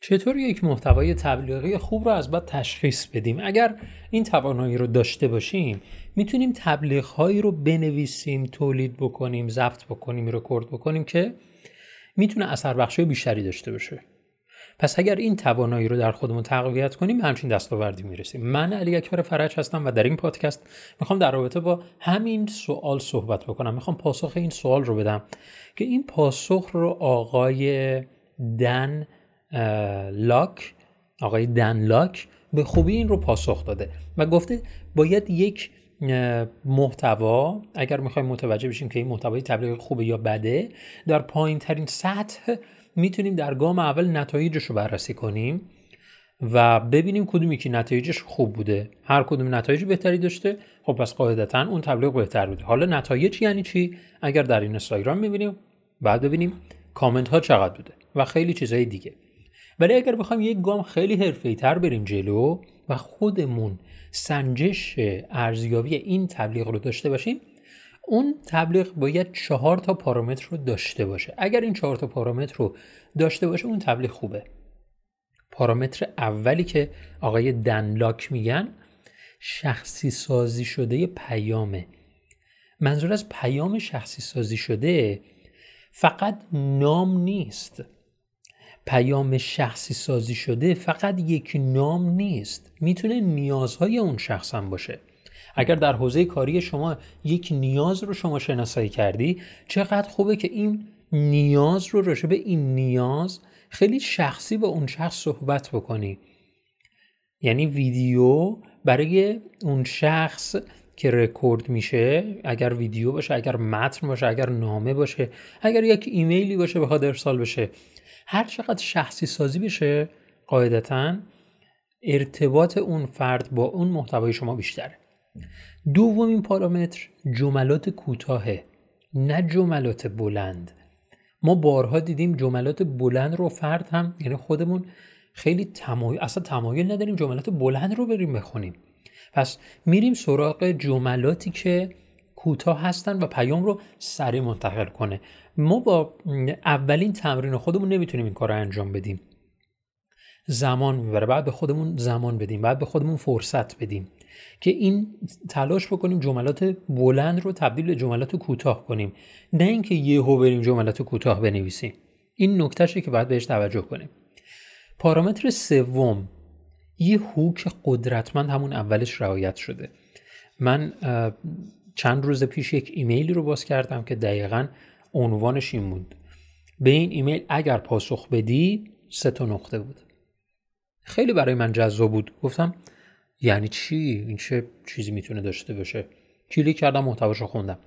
چطور یک محتوای تبلیغی خوب رو از بعد تشخیص بدیم؟ اگر این توانایی رو داشته باشیم می‌تونیم تبلیغ هایی رو بنویسیم تولید بکنیم ضبط بکنیم رکورد بکنیم که می‌تونه اثر بخشی بیشتری داشته باشه. پس اگر این توانایی رو در خودمون تقویت کنیم همچین دستاوردی می‌رسیم. من علی اکبر فرج هستم و در این پادکست می‌خوام در رابطه با همین سوال صحبت بکنم. می‌خوام پاسخ این سوال رو بدم که این پاسخ رو آقای دن لاک آقای دن لاک به خوبی این رو پاسخ داده و گفته باید یک محتوا اگر می‌خوایم متوجه بشیم که این محتوای تبلیغ خوبه یا بده در پایین ترین سطح می‌تونیم در گام اول نتایجش رو بررسی کنیم و ببینیم کدومی که نتایجش خوب بوده. هر کدوم نتایج بهتری داشته خب پس قاعدتا اون تبلیغ بهتر بوده. حالا نتایج یعنی چی؟ اگر در این اینستاگرام می‌بینیم بعد ببینیم کامنت ها چقدر بوده و خیلی چیزهای دیگه. ولی اگر بخوایم یک گام خیلی حرفه‌ای تر بریم جلو و خودمون سنجش ارزیابی این تبلیغ رو داشته باشیم اون تبلیغ باید چهار تا پارامتر رو داشته باشه. اگر این چهار تا پارامتر رو داشته باشه اون تبلیغ خوبه. پارامتر اولی که آقای دنلاک میگن شخصی سازی شده پیامه. منظور از پیام شخصی سازی شده فقط نام نیست. پیام شخصی سازی شده فقط یک نام نیست. می‌تونه نیازهای اون شخص هم باشه. اگر در حوزه کاری شما یک نیاز رو شما شناسایی کردی چقدر خوبه که این نیاز رو راجع به این نیاز خیلی شخصی با اون شخص صحبت بکنی. یعنی ویدیو برای اون شخص که رکورد میشه اگر ویدیو باشه اگر متن باشه اگر نامه باشه اگر یک ایمیلی باشه بخواد ارسال بشه. هر چقدر شخصی سازی بشه قاعدتا ارتباط اون فرد با اون محتوای شما بیشتره. دومین پارامتر جملات کوتاهه نه جملات بلند. ما بارها دیدیم جملات بلند رو فرد هم یعنی خودمون خیلی تمایل اصلا تمایل نداریم جملات بلند رو بریم بخونیم. پس میریم سراغ جملاتی که کوتاه هستن و پیام رو سریع منتقل کنه. ما با اولین تمرین خودمون نمی‌تونیم این کار رو انجام بدیم. زمان می‌بره. بعد به خودمون زمان بدیم. بعد به خودمون فرصت بدیم که این تلاش بکنیم جملات بلند رو تبدیل به جملات کوتاه کنیم. نه اینکه یهو بریم جملات کوتاه بنویسیم. این نکتهشه که باید بهش توجه کنیم. پارامتر سوم یه هوک قدرتمند همون اولش رعایت شده. من چند روز پیش یک ایمیلی رو باز کردم که دقیقا عنوانش این بود. به این ایمیل اگر پاسخ بدی سه تا نقطه بود. خیلی برای من جذاب بود. گفتم یعنی چی؟ این چه چیزی می‌تونه داشته باشه؟ کلیک کردم محتواشو خوندم.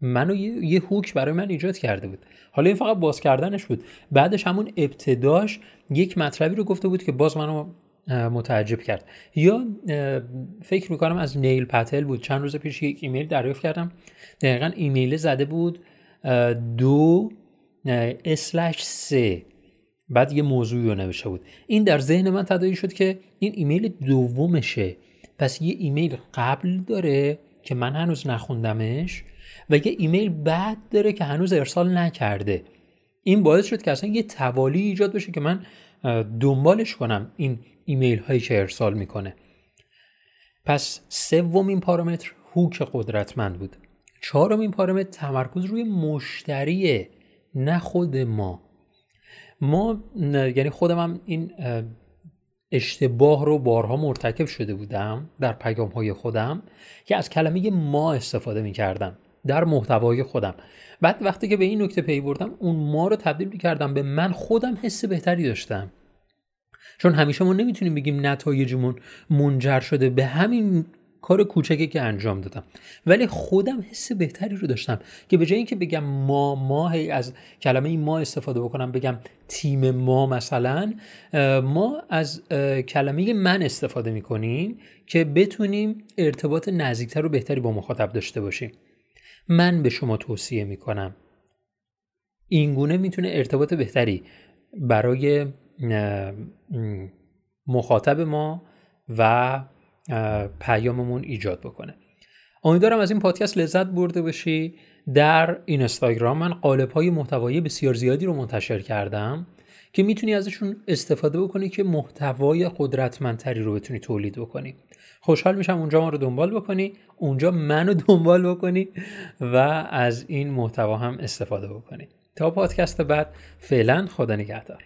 منو یه،, یه هوک برای من ایجاد کرده بود. حالا این فقط باز کردنش بود. بعدش همون ابتداش یک مطلبی رو گفته بود که باز منو متعجب کرد. یا فکر می‌کنم از نیل پتل بود. چند روز پیش یک ایمیل دریافت کردم. دقیقا ایمیل زده بود دو slash سه. بعد یه موضوعی رو نوشته بود. این در ذهن من تدایی شد که این ایمیل دومشه. پس یه ایمیل قبل داره که من هنوز نخوندمش و یه ایمیل بعد داره که هنوز ارسال نکرده. این باعث شد که اصلا یه توالی ایجاد بشه که من دنبالش کنم این ایمیل هایی که ارسال می‌کنه. پس سومین پارامتر hook قدرتمند بود. چهارمین پارامتر تمرکز روی مشتریه نه خود ما. ما یعنی خودم هم این اشتباه رو بارها مرتکب شده بودم در پیام های خودم که از کلمه ما استفاده می کردم در محتوای خودم. بعد وقتی که به این نکته پی بردم اون ما رو تبدیل کردم به من خودم حس بهتری داشتم. چون همیشه ما نمی‌تونیم بگیم نتایجمون منجر شده به همین کار کوچکی که انجام دادم. ولی خودم حس بهتری رو داشتم که به جای اینکه بگم ما ما از کلمه ما استفاده بکنم بگم تیم ما مثلا ما از کلمه من استفاده می‌کنیم که بتونیم ارتباط نزدیکتر و بهتری با مخاطب داشته باشیم. من به شما توصیه می‌کنم. اینگونه می‌تونه ارتباط بهتری برای مخاطب ما و پیاممون ایجاد بکنه. امیدوارم از این پادکست لذت برده باشی. در اینستاگرام من قالب های محتوایی بسیار زیادی رو منتشر کردم. که می‌تونی ازشون استفاده بکنی که محتوای قدرتمندتری رو بتونی تولید بکنی. خوشحال میشم اونجا ما رو دنبال بکنی اونجا منو دنبال بکنی و از این محتوا هم استفاده بکنی. تا پادکست بعد فعلا خدا نگهدار.